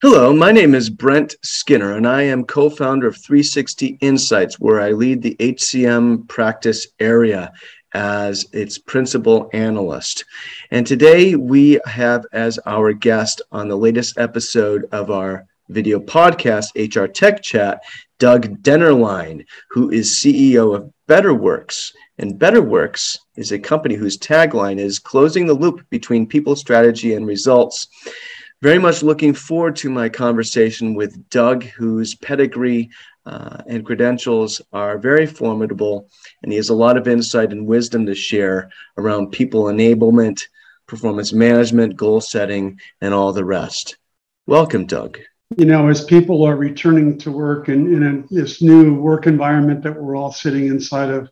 Hello, my name is Brent Skinner, and I am co founder of 360 Insights, where I lead the HCM practice area as its principal analyst. And today we have as our guest on the latest episode of our video podcast, HR Tech Chat, Doug Dennerlein, who is CEO of BetterWorks. And BetterWorks is a company whose tagline is closing the loop between people, strategy, and results very much looking forward to my conversation with Doug, whose pedigree uh, and credentials are very formidable. And he has a lot of insight and wisdom to share around people enablement, performance management, goal setting, and all the rest. Welcome, Doug. You know, as people are returning to work and in, in this new work environment that we're all sitting inside of,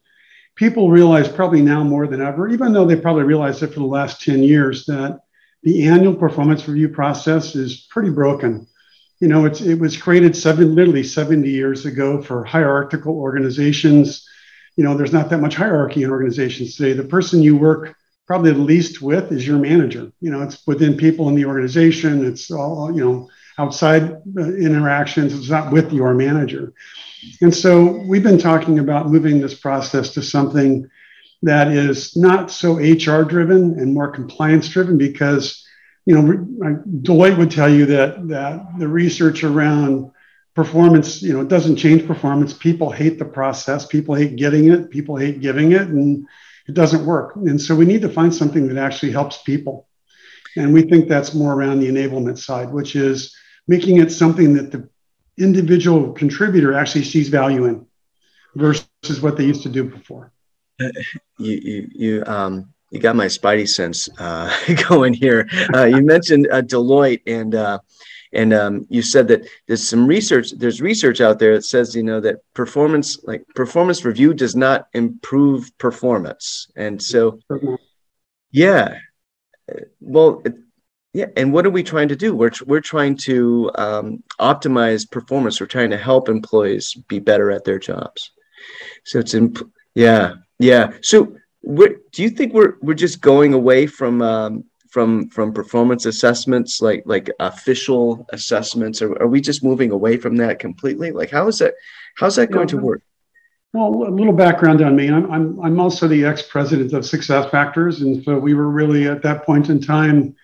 people realize probably now more than ever, even though they probably realized it for the last 10 years, that the annual performance review process is pretty broken. You know, it's, it was created seven, literally 70 years ago for hierarchical organizations. You know, there's not that much hierarchy in organizations today. The person you work probably the least with is your manager. You know, it's within people in the organization. It's all, you know, outside uh, interactions. It's not with your manager. And so we've been talking about moving this process to something that is not so HR driven and more compliance driven because you know Deloitte would tell you that that the research around performance you know it doesn't change performance. People hate the process. People hate getting it. People hate giving it and it doesn't work. And so we need to find something that actually helps people. And we think that's more around the enablement side which is making it something that the individual contributor actually sees value in versus what they used to do before you you you um you got my spidey sense uh, going here. Uh, you mentioned uh, Deloitte and uh, and um, you said that there's some research. There's research out there that says you know that performance like performance review does not improve performance, and so yeah, well. It, yeah, and what are we trying to do? We're, we're trying to um, optimize performance. We're trying to help employees be better at their jobs. So it's imp- yeah, yeah. So, do you think we're we're just going away from um, from from performance assessments, like like official assessments, or are we just moving away from that completely? Like, how is that? How's that going yeah, to work? Well, a little background on me. I'm I'm, I'm also the ex president of SuccessFactors, and so we were really at that point in time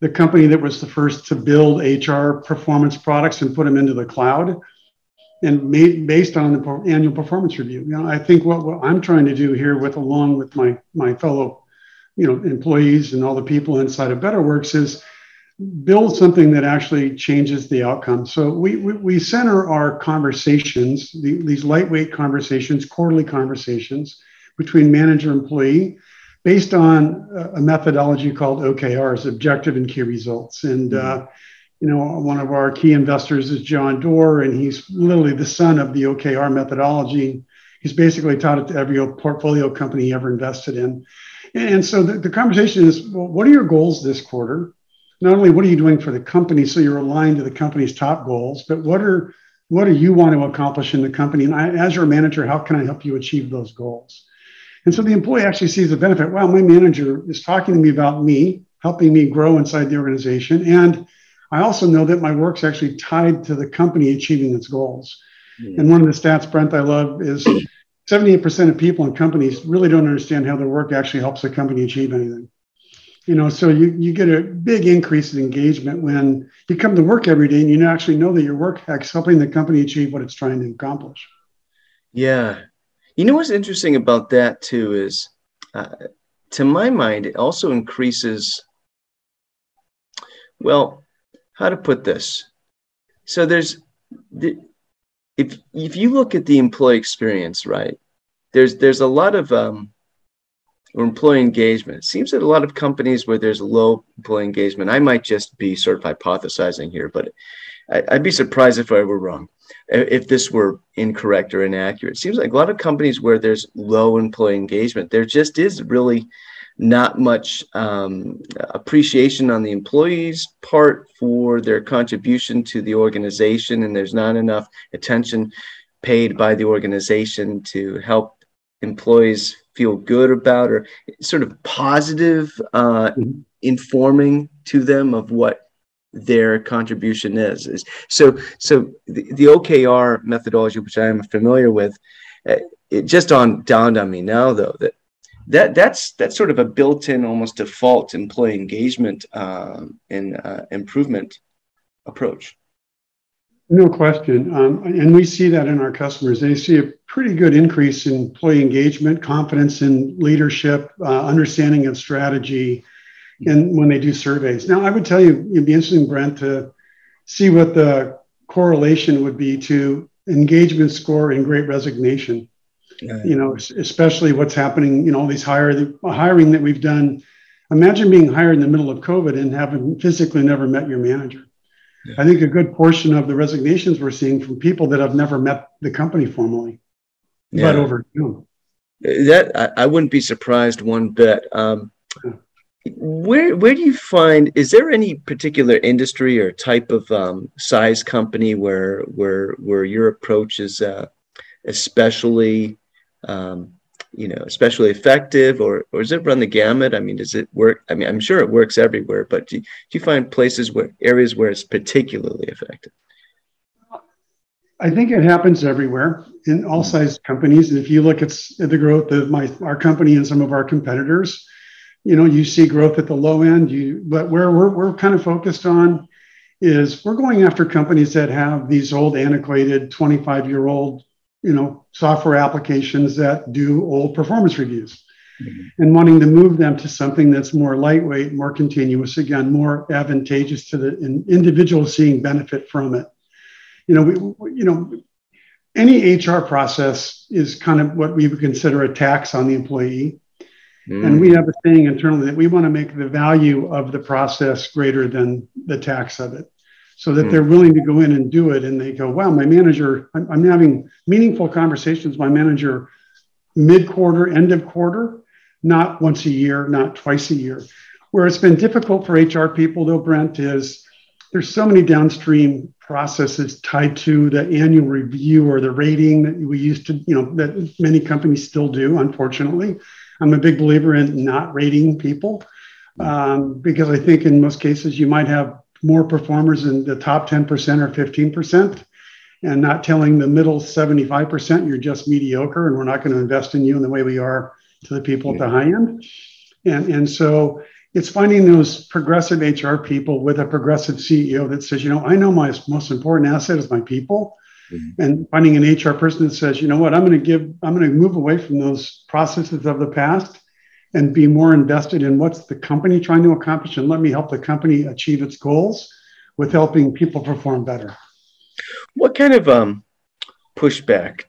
the company that was the first to build HR performance products and put them into the cloud and made, based on the annual performance review. You know, I think what, what I'm trying to do here, with along with my my fellow, you know, employees and all the people inside of BetterWorks, is build something that actually changes the outcome. So we we, we center our conversations, the, these lightweight conversations, quarterly conversations between manager employee, based on a methodology called OKRs, objective and key results, and. Mm-hmm. Uh, you know, one of our key investors is John Doerr, and he's literally the son of the OKR methodology. He's basically taught it to every portfolio company he ever invested in. And so the, the conversation is well, what are your goals this quarter? Not only what are you doing for the company so you're aligned to the company's top goals, but what are what do you want to accomplish in the company? And I, as your manager, how can I help you achieve those goals? And so the employee actually sees the benefit. Wow, my manager is talking to me about me, helping me grow inside the organization, and I also know that my work's actually tied to the company achieving its goals. Mm-hmm. And one of the stats, Brent, I love is 78% of people in companies really don't understand how their work actually helps the company achieve anything. You know, so you, you get a big increase in engagement when you come to work every day and you actually know that your work is helping the company achieve what it's trying to accomplish. Yeah. You know what's interesting about that too is, uh, to my mind, it also increases. Well, how to put this. So there's the, if if you look at the employee experience, right? There's there's a lot of um, or employee engagement. It seems that a lot of companies where there's low employee engagement, I might just be sort of hypothesizing here, but I, I'd be surprised if I were wrong, if this were incorrect or inaccurate. It seems like a lot of companies where there's low employee engagement, there just is really not much um, appreciation on the employees' part for their contribution to the organization, and there's not enough attention paid by the organization to help employees feel good about or sort of positive uh, mm-hmm. informing to them of what their contribution is. is so so the, the OKR methodology, which I am familiar with, uh, it just on dawned on me now though that that that's that's sort of a built-in almost default employee engagement um, and uh, improvement approach. No question, um, and we see that in our customers. They see a pretty good increase in employee engagement, confidence in leadership, uh, understanding of strategy, and when they do surveys. Now, I would tell you, it'd be interesting, Brent, to see what the correlation would be to engagement score and Great Resignation. Yeah. You know, especially what's happening. You know, all these hire the hiring that we've done. Imagine being hired in the middle of COVID and having physically never met your manager. Yeah. I think a good portion of the resignations we're seeing from people that have never met the company formally, yeah. but over Zoom. That I, I, wouldn't be surprised one bit. Um, where where do you find is there any particular industry or type of um, size company where where where your approach is uh, especially um, you know especially effective or or does it run the gamut i mean does it work i mean i'm sure it works everywhere but do you, do you find places where areas where it's particularly effective I think it happens everywhere in all size companies. And if you look at the growth of my our company and some of our competitors, you know, you see growth at the low end. You, but where we're, we're kind of focused on is we're going after companies that have these old, antiquated, 25 year old, you know, software applications that do old performance reviews. Mm-hmm. And wanting to move them to something that's more lightweight, more continuous, again, more advantageous to the individual seeing benefit from it. You know, we, you know, any HR process is kind of what we would consider a tax on the employee. Mm. And we have a saying internally that we want to make the value of the process greater than the tax of it so that mm. they're willing to go in and do it. And they go, wow, my manager, I'm, I'm having meaningful conversations with my manager mid quarter, end of quarter, not once a year, not twice a year. Where it's been difficult for HR people, though, Brent, is there's so many downstream processes tied to the annual review or the rating that we used to, you know, that many companies still do, unfortunately. I'm a big believer in not rating people um, because I think in most cases you might have more performers in the top 10% or 15% and not telling the middle 75% you're just mediocre and we're not going to invest in you in the way we are to the people at the high end. And, and so it's finding those progressive HR people with a progressive CEO that says, you know, I know my most important asset is my people mm-hmm. and finding an HR person that says, you know what, I'm going to give, I'm going to move away from those processes of the past and be more invested in what's the company trying to accomplish and let me help the company achieve its goals with helping people perform better. What kind of um, pushback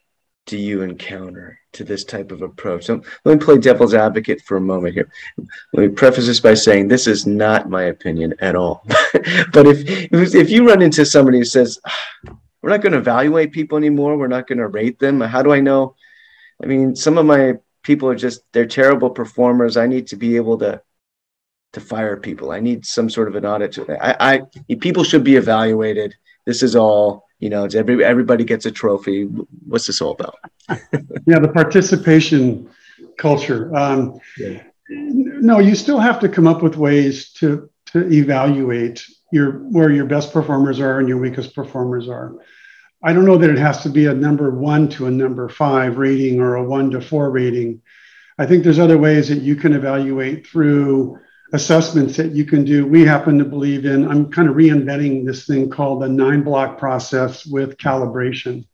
do you encounter to this type of approach? So let me play devil's advocate for a moment here. Let me preface this by saying this is not my opinion at all. but if, if you run into somebody who says, we're not going to evaluate people anymore. We're not going to rate them. How do I know? I mean, some of my people are just they're terrible performers. I need to be able to to fire people. I need some sort of an audit. I, I people should be evaluated. This is all you know. It's every everybody gets a trophy. What's this all about? yeah, the participation culture. Um, yeah. No, you still have to come up with ways to to evaluate your where your best performers are and your weakest performers are. I don't know that it has to be a number one to a number five rating or a one to four rating. I think there's other ways that you can evaluate through assessments that you can do. We happen to believe in, I'm kind of reinventing this thing called the nine block process with calibration.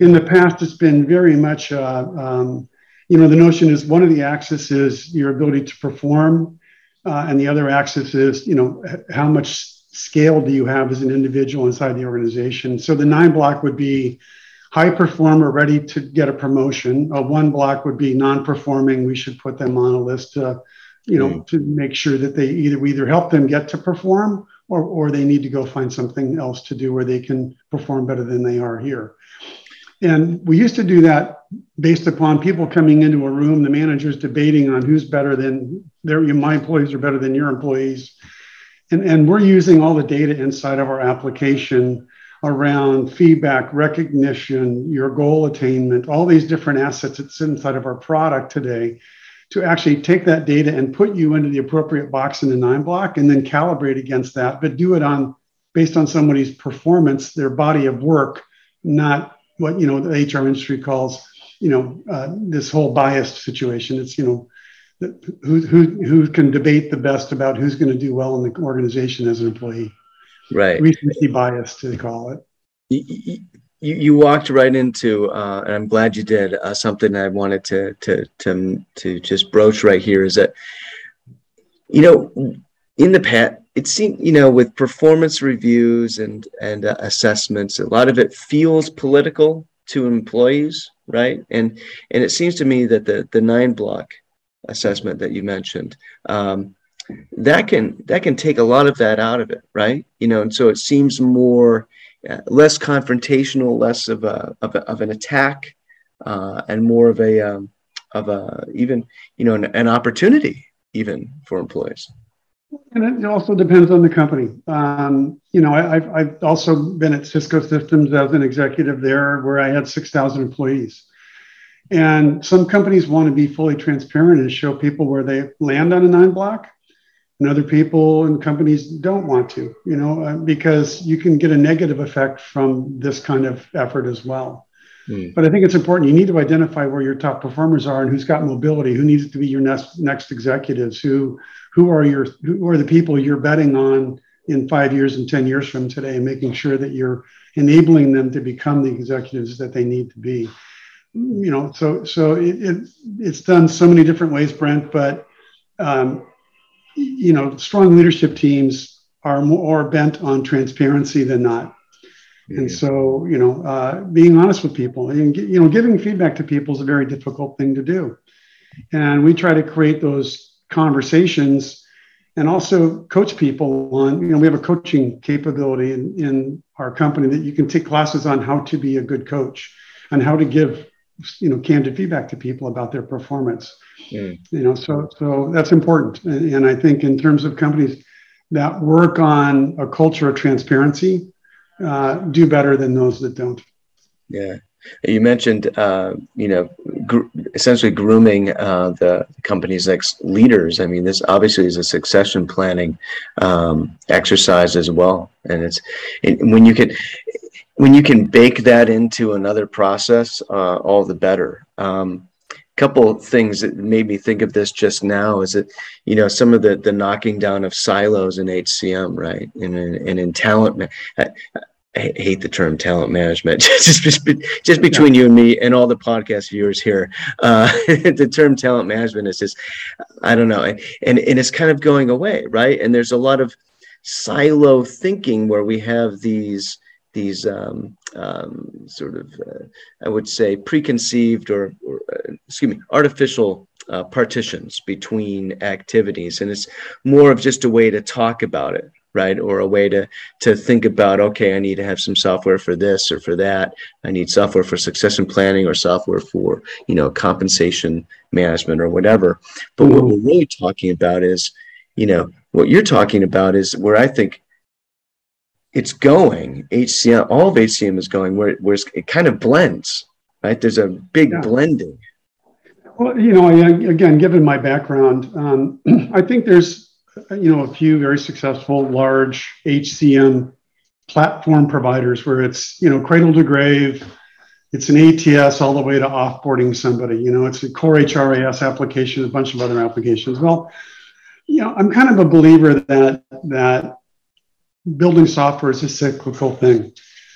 In the past, it's been very much, uh, um, you know, the notion is one of the axes is your ability to perform, uh, and the other axis is, you know, how much scale do you have as an individual inside the organization? So the nine block would be high performer ready to get a promotion. A one block would be non-performing. We should put them on a list to, you know, mm. to make sure that they either we either help them get to perform or, or they need to go find something else to do where they can perform better than they are here. And we used to do that based upon people coming into a room, the managers debating on who's better than their my employees are better than your employees and, and we're using all the data inside of our application around feedback, recognition, your goal attainment, all these different assets that sit inside of our product today to actually take that data and put you into the appropriate box in the nine block and then calibrate against that, but do it on based on somebody's performance, their body of work, not what you know the HR industry calls you know uh, this whole biased situation. It's you know who, who, who can debate the best about who's going to do well in the organization as an employee. Right. Recency bias, to call it. You, you, you walked right into, uh, and I'm glad you did, uh, something I wanted to, to, to, to just broach right here is that, you know, in the past, it seemed, you know, with performance reviews and, and uh, assessments, a lot of it feels political to employees, right? And, and it seems to me that the, the nine block assessment that you mentioned. Um, that can that can take a lot of that out of it right? You know and so it seems more uh, less confrontational less of a of, a, of an attack uh, and more of a um, of a even you know an, an, opportunity even for employees. And it also depends on the company. Um, you know I, have I've also been at cisco systems as an executive there where i had 6000 employees and some companies want to be fully transparent and show people where they land on a nine block. And other people and companies don't want to, you know, uh, because you can get a negative effect from this kind of effort as well. Mm. But I think it's important. You need to identify where your top performers are and who's got mobility, who needs to be your next next executives, who who are your who are the people you're betting on in five years and 10 years from today, and making sure that you're enabling them to become the executives that they need to be you know, so so it, it, it's done so many different ways, Brent. But um, you know, strong leadership teams are more bent on transparency than not. And so, you know, uh, being honest with people and you know, giving feedback to people is a very difficult thing to do. And we try to create those conversations and also coach people on. You know, we have a coaching capability in, in our company that you can take classes on how to be a good coach and how to give you know candid feedback to people about their performance. Mm. you know so so that's important. And, and, i think in terms of companies that work on a culture of transparency uh, do better than those that don't. Yeah. You mentioned uh, you know gr- essentially grooming uh, the company's next leaders. I mean this obviously is a succession planning um, exercise as well. And it's it, when you can when you can bake that into another process, uh, all the better. Um, couple things that made me think of this just now is that you know some of the the knocking down of silos in HCM, right? And in, and in talent, I, I hate the term talent management. just, just, just between you and me and all the podcast viewers here, uh, the term talent management is just, I don't know, and, and and it's kind of going away, right? And there's a lot of silo thinking where we have these these um, um, sort of, uh, I would say, preconceived or, or uh, excuse me, artificial uh, partitions between activities, and it's more of just a way to talk about it, right? Or a way to to think about, okay, I need to have some software for this or for that. I need software for succession planning or software for you know compensation management or whatever. But what we're really talking about is, you know, what you're talking about is where I think it's going. HCM, all of HCM is going where, where it kind of blends, right? There's a big yeah. blending. Well, you know, again, given my background, um, I think there's, you know, a few very successful large HCM platform providers where it's, you know, cradle to grave. It's an ATS all the way to offboarding somebody. You know, it's a core HRIS application, a bunch of other applications. Well, you know, I'm kind of a believer that that building software is a cyclical thing.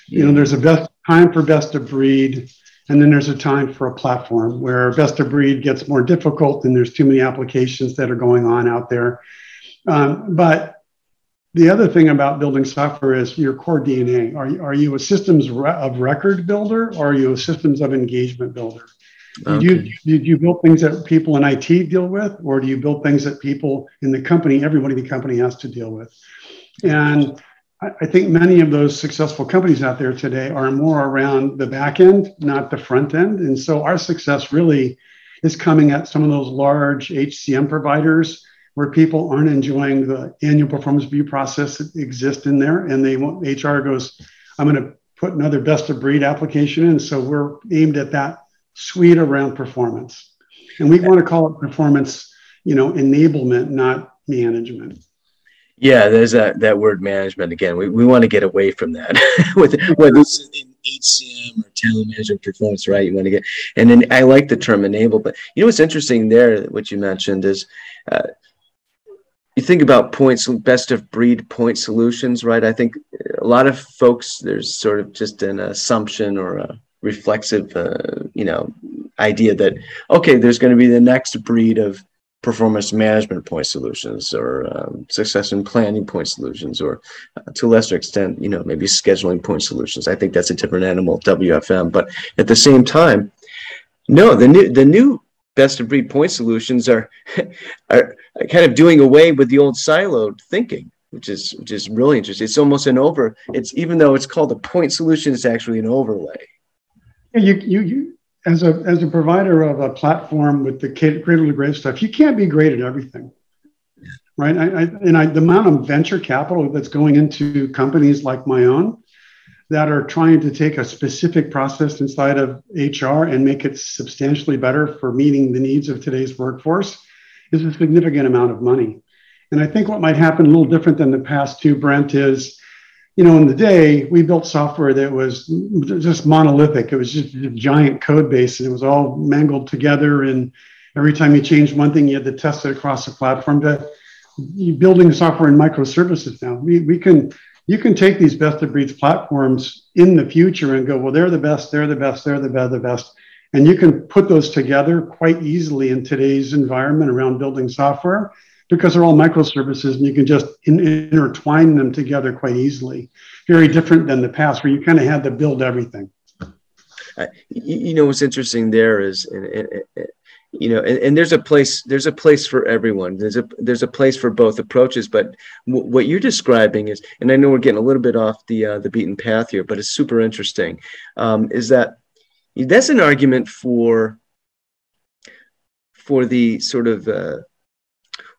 You know, there's a best time for best of breed, and then there's a time for a platform where best of breed gets more difficult and there's too many applications that are going on out there. Um, but the other thing about building software is your core DNA. Are you, are you a systems re- of record builder or are you a systems of engagement builder? Okay. Do, you, do you build things that people in IT deal with, or do you build things that people in the company, everybody in the company has to deal with? And I think many of those successful companies out there today are more around the back end, not the front end. And so our success really is coming at some of those large HCM providers where people aren't enjoying the annual performance review process that exists in there. And they want HR goes, I'm going to put another best of breed application in. So we're aimed at that suite around performance. And we want to call it performance, you know, enablement, not management. Yeah, there's that that word management again. We, we want to get away from that with whether it's in HCM or talent management performance, right? You want to get, and then I like the term enable, but you know what's interesting there, what you mentioned is, uh, you think about points, best of breed point solutions, right? I think a lot of folks there's sort of just an assumption or a reflexive, uh, you know, idea that okay, there's going to be the next breed of performance management point solutions or um, succession planning point solutions or uh, to a lesser extent you know maybe scheduling point solutions. I think that's a different animal wfm but at the same time no the new the new best of breed point solutions are are kind of doing away with the old siloed thinking which is which is really interesting. It's almost an over it's even though it's called a point solution it's actually an overlay. You you, you as a as a provider of a platform with the cradle to grave stuff, you can't be great at everything, right? I, I, and I, the amount of venture capital that's going into companies like my own that are trying to take a specific process inside of HR and make it substantially better for meeting the needs of today's workforce is a significant amount of money. And I think what might happen a little different than the past two, Brent, is you know, in the day, we built software that was just monolithic. It was just a giant code base, and it was all mangled together. And every time you changed one thing, you had to test it across the platform. To building software in microservices now, we, we can you can take these best of breeds platforms in the future and go, well, they're the best, they're the best, they're the best, the best, and you can put those together quite easily in today's environment around building software because they're all microservices and you can just in, intertwine them together quite easily. Very different than the past where you kind of had to build everything. Uh, you know what's interesting there is, you know, and, and, there's a place there's a place for everyone. There's a there's a place for both approaches. But w- what you're describing is, and I know we're getting a little bit off the uh, the beaten path here, but it's super interesting. Um, is that that's an argument for for the sort of uh,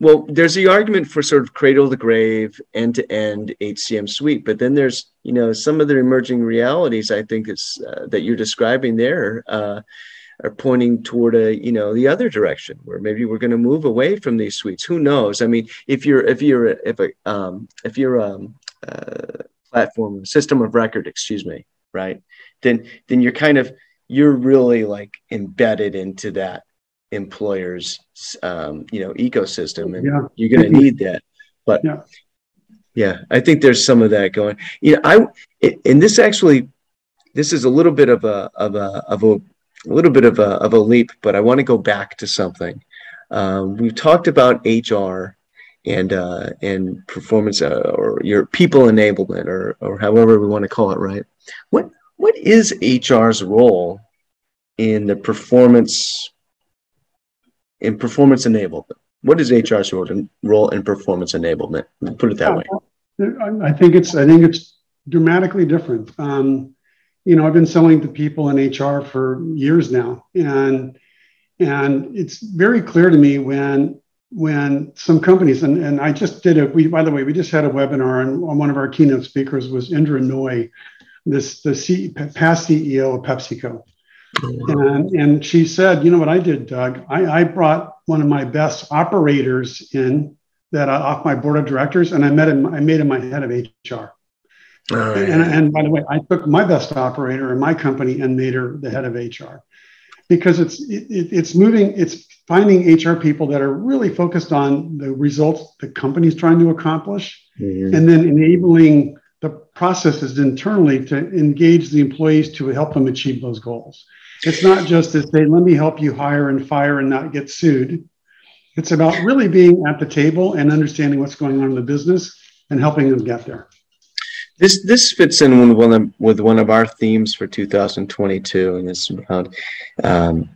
well, there's the argument for sort of cradle to grave, end to end HCM suite, but then there's you know some of the emerging realities I think is uh, that you're describing there uh, are pointing toward a you know the other direction where maybe we're going to move away from these suites. Who knows? I mean, if you're if you're if a um, if you're a um, uh, platform system of record, excuse me, right? Then then you're kind of you're really like embedded into that employers um, you know ecosystem and yeah. you're going to need that but yeah. yeah i think there's some of that going you know i and this actually this is a little bit of a of a of a, a little bit of a of a leap but i want to go back to something um, we've talked about hr and uh, and performance uh, or your people enablement or or however we want to call it right what what is hr's role in the performance in performance enablement? What is HR's role in performance enablement? Put it that way. I think it's I think it's dramatically different. Um, you know, I've been selling to people in HR for years now, and and it's very clear to me when when some companies and, and I just did a we by the way we just had a webinar and one of our keynote speakers was Indra Nooyi, this the C, past CEO of PepsiCo, and, and she said, you know what I did, Doug? I, I brought one of my best operators in that uh, off my board of directors, and I met him. I made him my head of HR. Oh, and, and by the way, I took my best operator in my company and made her the head of HR because it's it, it's moving. It's finding HR people that are really focused on the results the company's trying to accomplish, mm-hmm. and then enabling the processes internally to engage the employees to help them achieve those goals. It's not just to say, let me help you hire and fire and not get sued. It's about really being at the table and understanding what's going on in the business and helping them get there. This this fits in with one of, with one of our themes for 2022, and it's about um,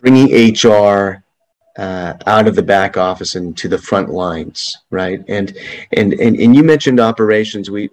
bringing HR uh, out of the back office and to the front lines, right? And and and and you mentioned operations. We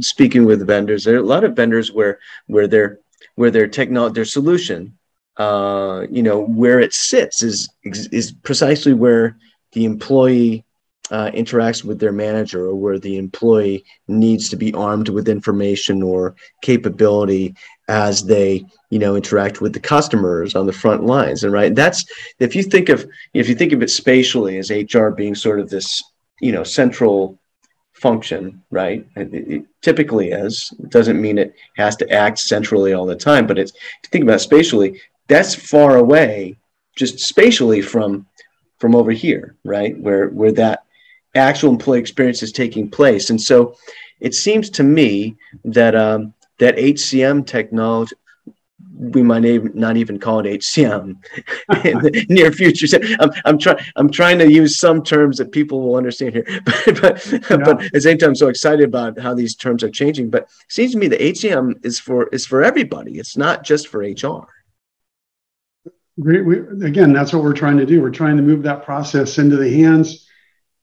speaking with vendors, there are a lot of vendors where where they're where their technology, their solution, uh, you know, where it sits is is precisely where the employee uh, interacts with their manager, or where the employee needs to be armed with information or capability as they you know interact with the customers on the front lines. And right that's if you think of if you think of it spatially as hr being sort of this you know central function right? It, it typically is. It doesn't mean it has to act centrally all the time but it's you think about spatially that's far away just spatially from from over here right? Where where that actual employee experience is taking place. And so it seems to me that um, that HCM technology, we might not even call it HCM in the near future. I'm, I'm trying I'm trying to use some terms that people will understand here, but but, yeah. but at the same time, I'm so excited about how these terms are changing. But it seems to me that HCM is for is for everybody. It's not just for HR. We, we, again, that's what we're trying to do. We're trying to move that process into the hands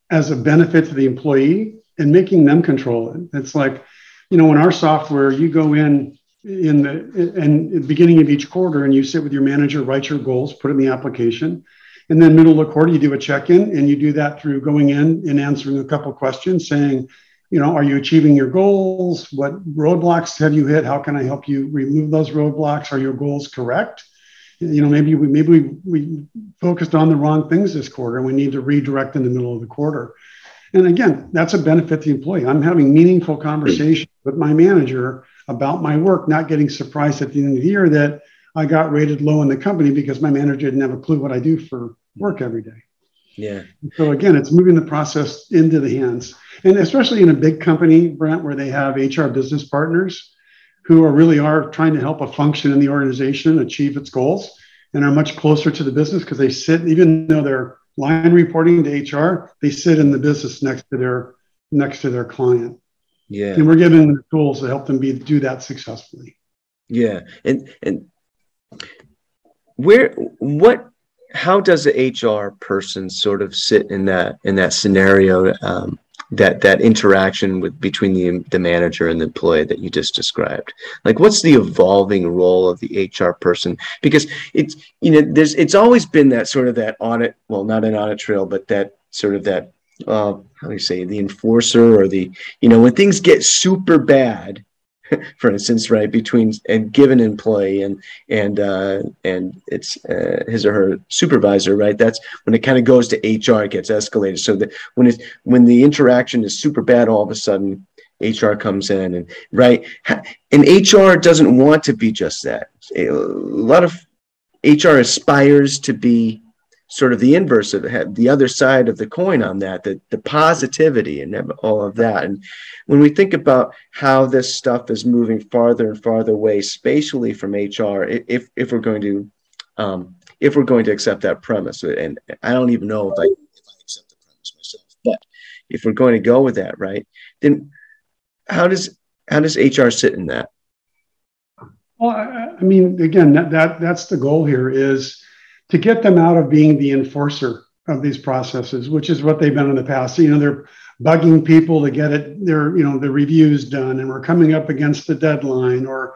as a benefit to the employee and making them control it. It's like you know, in our software, you go in in the and beginning of each quarter and you sit with your manager, write your goals, put in the application. And then middle of the quarter, you do a check-in and you do that through going in and answering a couple questions saying, you know, are you achieving your goals? What roadblocks have you hit? How can I help you remove those roadblocks? Are your goals correct? You know, maybe we maybe we, we focused on the wrong things this quarter and we need to redirect in the middle of the quarter. And again, that's a benefit to the employee. I'm having meaningful conversation with my manager about my work, not getting surprised at the end of the year that I got rated low in the company because my manager didn't have a clue what I do for work every day. Yeah. So again, it's moving the process into the hands. And especially in a big company, Brent, where they have HR business partners who are really are trying to help a function in the organization achieve its goals and are much closer to the business because they sit, even though they're line reporting to HR, they sit in the business next to their next to their client. Yeah. And we're giving them the tools to help them be do that successfully. Yeah. And and where what how does the HR person sort of sit in that in that scenario um, that that interaction with between the the manager and the employee that you just described like what's the evolving role of the hr person because it's you know there's it's always been that sort of that audit well not an audit trail but that sort of that uh, how do you say the enforcer or the you know when things get super bad for instance, right, between a given employee and and uh, and it's uh, his or her supervisor, right? That's when it kind of goes to HR, it gets escalated. So that when it when the interaction is super bad, all of a sudden HR comes in and right, and HR doesn't want to be just that. A lot of HR aspires to be sort of the inverse of it, the other side of the coin on that, the, the positivity and all of that. And when we think about how this stuff is moving farther and farther away spatially from HR, if, if we're going to, um, if we're going to accept that premise, and I don't even know if I, if I accept the premise myself, but if we're going to go with that, right, then how does, how does HR sit in that? Well, I, I mean, again, that, that that's the goal here is to get them out of being the enforcer of these processes, which is what they've been in the past. You know, they're bugging people to get it their you know the reviews done, and we're coming up against the deadline, or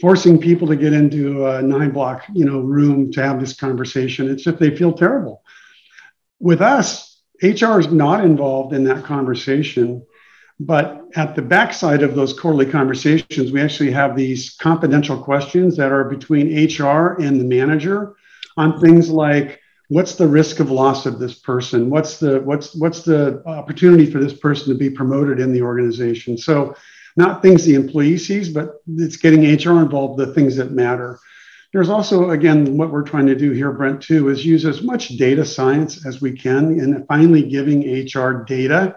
forcing people to get into a nine block you know room to have this conversation. It's if they feel terrible. With us, HR is not involved in that conversation. But at the backside of those quarterly conversations, we actually have these confidential questions that are between HR and the manager on things like what's the risk of loss of this person? What's the what's what's the opportunity for this person to be promoted in the organization? So not things the employee sees but it's getting hr involved the things that matter. There's also again what we're trying to do here brent too is use as much data science as we can and finally giving hr data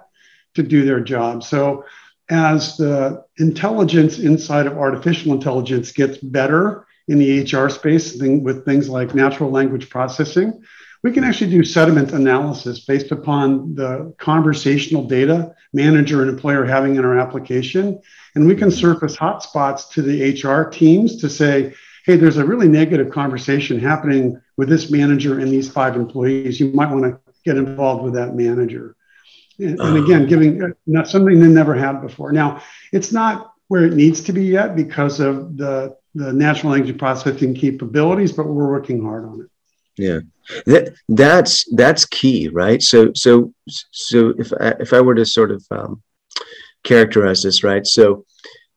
to do their job. So as the intelligence inside of artificial intelligence gets better in the HR space thing, with things like natural language processing. We can actually do sentiment analysis based upon the conversational data manager and employer having in our application. And we can surface hotspots to the HR teams to say, hey, there's a really negative conversation happening with this manager and these five employees. You might want to get involved with that manager. And, and again, uh-huh. giving uh, not something they never had before. Now, it's not where it needs to be yet because of the the natural language processing capabilities, but we're working hard on it. Yeah, that that's that's key, right? So so so if I, if I were to sort of um, characterize this, right? So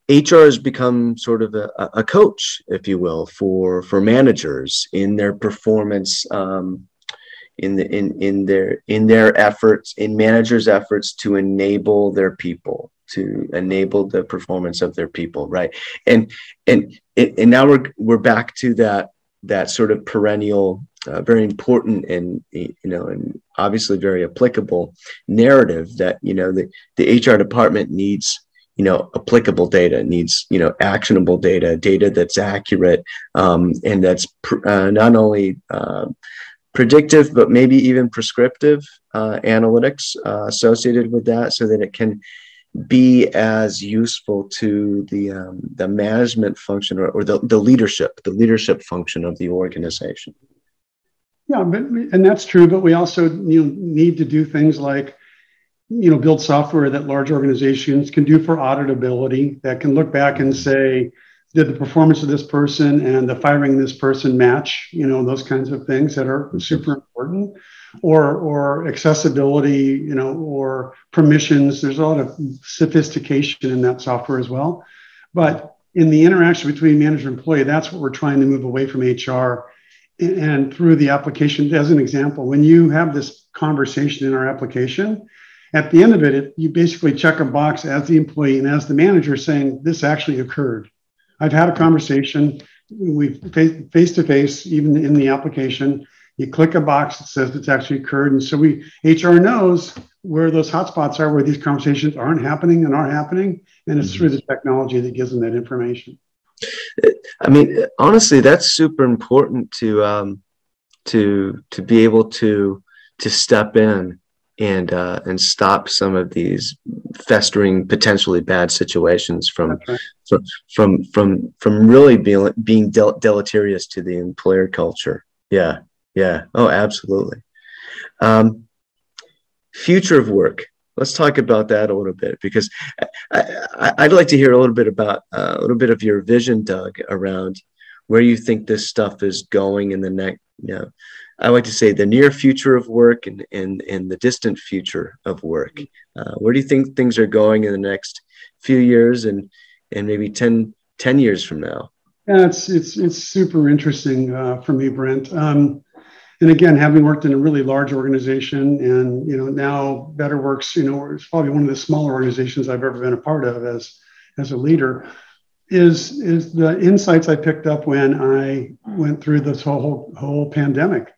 HR has become sort of a, a, coach, if you will, for for managers in their performance, um, in the in in their in their efforts, in managers' efforts to enable their people, to enable the performance of their people, right? And and and now we're we're back to that that sort of perennial, uh, very important and you know and obviously very applicable narrative that you know the the HR department needs you know applicable data needs you know actionable data data that's accurate um, and that's pr- uh, not only uh, predictive but maybe even prescriptive uh, analytics uh, associated with that so that it can be as useful to the um, the management function or, or the, the leadership the leadership function of the organization. Yeah but and that's true but we also you know, need to do things like you know build software that large organizations can do for auditability that can look back and say did the performance of this person and the firing of this person match you know those kinds of things that are mm-hmm. super important. Or or accessibility you know or permissions. There's a lot of sophistication in that software as well. But in the interaction between manager and employee that's what we're trying to move away from hr and through the application. As an example when you have this conversation in our application at the end of it, it, you basically check a box as the employee and as the manager saying, This actually occurred. I've had a conversation. We face to face, even in the application. You click a box that says it's actually occurred. And so we HR knows where those hotspots are, where these conversations aren't happening and are happening. And it's mm-hmm. through the technology that gives them that information. I mean, honestly, that's super important to um, to to be able to to step in and uh, and stop some of these festering potentially bad situations from right. from, from from from really being being del- deleterious to the employer culture. Yeah yeah. Oh absolutely. Um, future of work. Let's talk about that a little bit because I, would like to hear a little bit about uh, a little bit of your vision doug around where you think this stuff is going in the next you know I like to say the near future of work and, and, and the distant future of work. Uh, where do you think things are going in the next few years and, and maybe 10, 10 years from now? Yeah, it's, it's, it's super interesting uh, for me, Brent. Um, and again, having worked in a really large organization and, you know, now BetterWorks, you know, it's probably one of the smaller organizations I've ever been a part of as, as a leader is, is the insights I picked up when I went through this whole, whole pandemic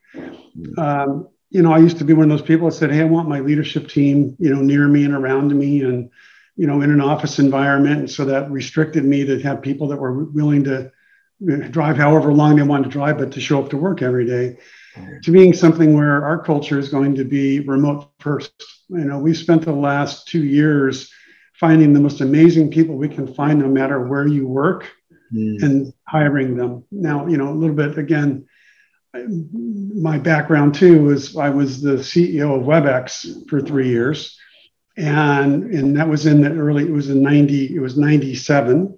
um, you know, I used to be one of those people that said, "Hey, I want my leadership team, you know, near me and around me, and you know, in an office environment." And so that restricted me to have people that were willing to drive however long they wanted to drive, but to show up to work every day. To being something where our culture is going to be remote first. You know, we've spent the last two years finding the most amazing people we can find, no matter where you work, mm. and hiring them. Now, you know, a little bit again my background too was I was the CEO of WebEx for three years, and and that was in the early. It was in ninety. It was ninety seven,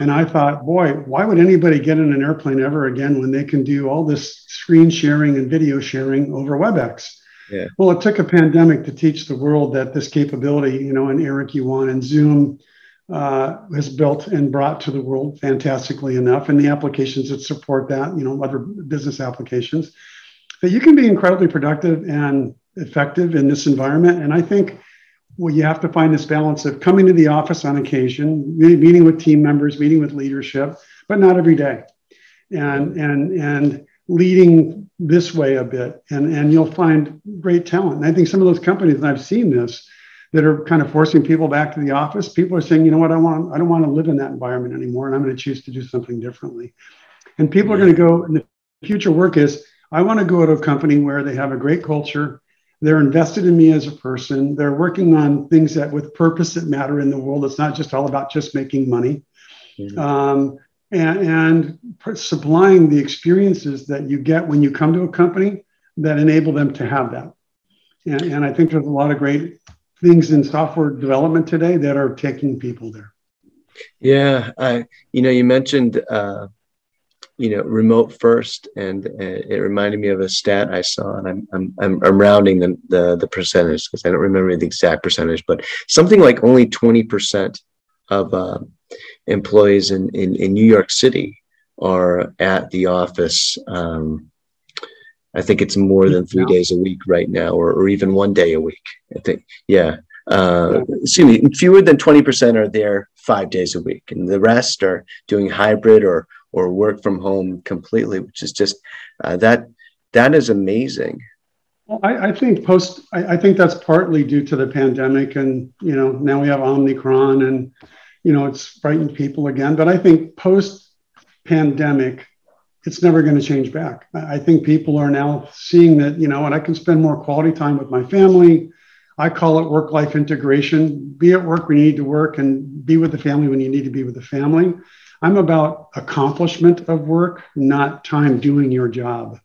and I thought, boy, why would anybody get in an airplane ever again when they can do all this screen sharing and video sharing over WebEx? Yeah. Well, it took a pandemic to teach the world that this capability, you know, and Eric Yuan and Zoom uh, has built and brought to the world fantastically enough, and the applications that support that, you know, other business applications, that you can be incredibly productive and effective in this environment. And I think well, you have to find this balance of coming to the office on occasion, meeting with team members, meeting with leadership, but not every day, and and and leading this way a bit, and and you'll find great talent. And I think some of those companies, and I've seen this that are kind of forcing people back to the office. People are saying, you know what, I want, I don't want to live in that environment anymore, and I'm going to choose to do something differently. And people yeah. are going to go. And the future work is, I want to go to a company where they have a great culture. They're invested in me as a person. They're working on things that with purpose that matter in the world. It's not just all about just making money. Mm-hmm. Um, and, and supplying the experiences that you get when you come to a company that enable them to have that. And, and I think there's a lot of great things in software development today that are taking people there. Yeah, I, you know, you mentioned, uh, you know, remote first, and uh, it reminded me of a stat I saw, and I'm I'm I'm, I'm rounding the the, the percentage because I don't remember the exact percentage, but something like only twenty percent of uh, employees in, in, in New York City are at the office. Um, I think it's more than three days a week right now, or, or even one day a week. I think, yeah. Uh, excuse me, fewer than 20% are there five days a week, and the rest are doing hybrid or or work from home completely, which is just uh, that that is amazing. Well, I, I think post. I, I, think that's partly due to the pandemic, and you know now we have Omicron, and you know it's frightened people again. But I think post pandemic, it's never going to change back. I think people are now seeing that you know, and I can spend more quality time with my family. I call it work life integration. Be at work when you need to work, and be with the family when you need to be with the family. I'm about accomplishment of work, not time doing your job.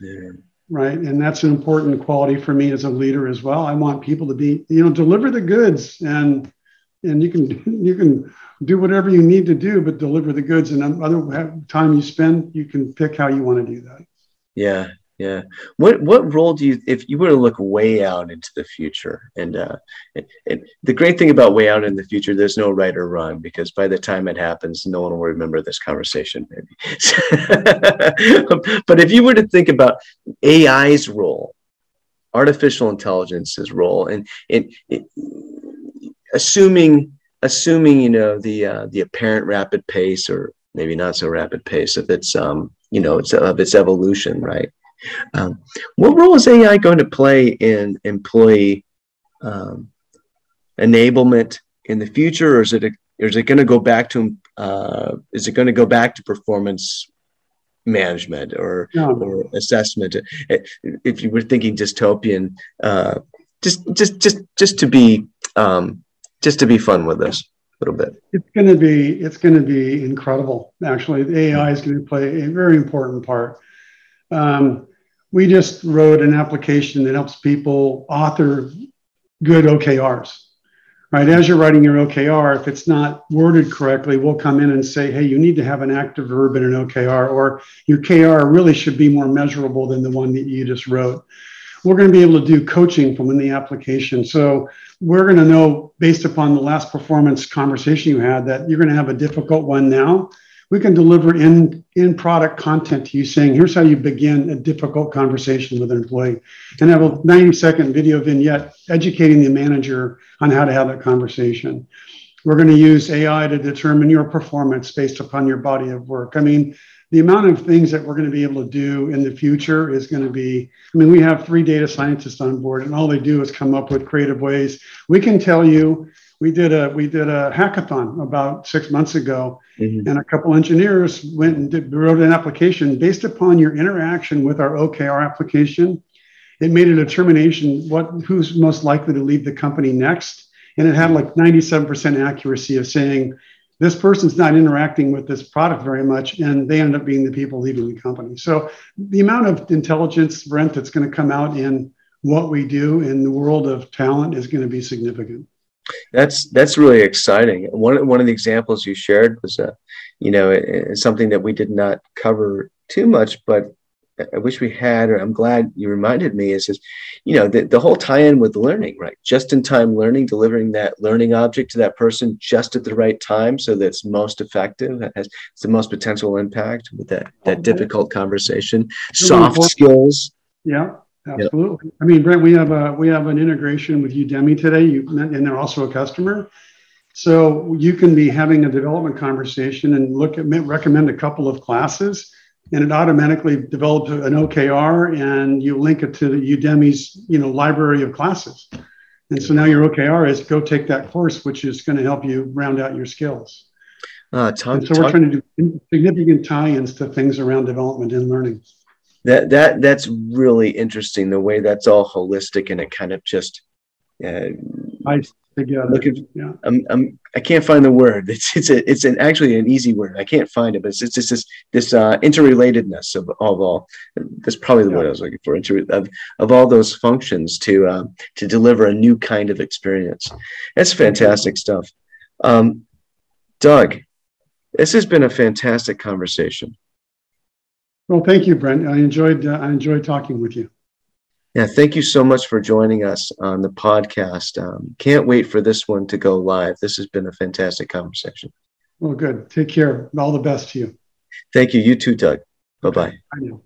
Yeah. Right. And that's an important quality for me as a leader as well. I want people to be, you know, deliver the goods and and you can you can do whatever you need to do, but deliver the goods. And other time you spend, you can pick how you want to do that. Yeah, yeah what what role do you if you were to look way out into the future and uh and, and the great thing about way out in the future there's no right or wrong because by the time it happens no one will remember this conversation maybe but if you were to think about ai's role artificial intelligence's role and, and it, assuming assuming you know the uh, the apparent rapid pace or maybe not so rapid pace of its um you know it's of its evolution right um, what role is AI going to play in employee um, enablement in the future, or is it a, or is it going to go back to uh, is it going to go back to performance management or no. or assessment? If you were thinking dystopian, uh, just just just just to be um, just to be fun with this a little bit. It's going to be it's going to be incredible. Actually, the AI is going to play a very important part. Um, we just wrote an application that helps people author good OKRs. Right, as you're writing your OKR, if it's not worded correctly, we'll come in and say, "Hey, you need to have an active verb in an OKR, or your KR really should be more measurable than the one that you just wrote." We're going to be able to do coaching from in the application. So we're going to know based upon the last performance conversation you had that you're going to have a difficult one now. We can deliver in in product content to you saying here's how you begin a difficult conversation with an employee. And have a 90 second video vignette educating the manager on how to have that conversation. We're going to use ai to determine your performance based upon your body of work. I mean the amount of things that we're going to be able to do in the future is going to be i mean we have three data scientists on board and all they do is come up with creative ways we can tell you we did a we did a hackathon about six months ago, mm-hmm. and a couple engineers went and did, wrote an application based upon your interaction with our OKR application. It made a determination what who's most likely to leave the company next, and it had like 97% accuracy of saying this person's not interacting with this product very much, and they end up being the people leaving the company. So the amount of intelligence, Brent, that's going to come out in what we do in the world of talent is going to be significant. That's that's really exciting. One one of the examples you shared was, uh, you know, it, something that we did not cover too much, but I wish we had, or I'm glad you reminded me, is, is you know, the, the whole tie-in with learning, right? Just in time learning, delivering that learning object to that person just at the right time so that it's most effective, that has it's the most potential impact with that that difficult conversation. Soft skills. Yeah. Absolutely. Yep. I mean, Brent, we have a we have an integration with Udemy today, you, and they're also a customer. So you can be having a development conversation and look at recommend a couple of classes, and it automatically develops an OKR, and you link it to the Udemy's you know library of classes. And so now your OKR is go take that course, which is going to help you round out your skills. Uh, talk, so we're trying to do significant tie-ins to things around development and learning that that that's really interesting the way that's all holistic and it kind of just uh, together. Look at, yeah. I'm, I'm, I can't find the word. It's it's a, it's an actually an easy word. I can't find it, but it's, it's just this this uh, interrelatedness of, of all. That's probably the yeah. word I was looking for. Inter, of, of all those functions to uh, to deliver a new kind of experience. That's fantastic stuff. Um, Doug, this has been a fantastic conversation. Well, thank you, Brent. I enjoyed uh, I enjoyed talking with you. Yeah, thank you so much for joining us on the podcast. Um, can't wait for this one to go live. This has been a fantastic conversation. Well, good. Take care. All the best to you. Thank you. You too, Doug. Bye bye. I know.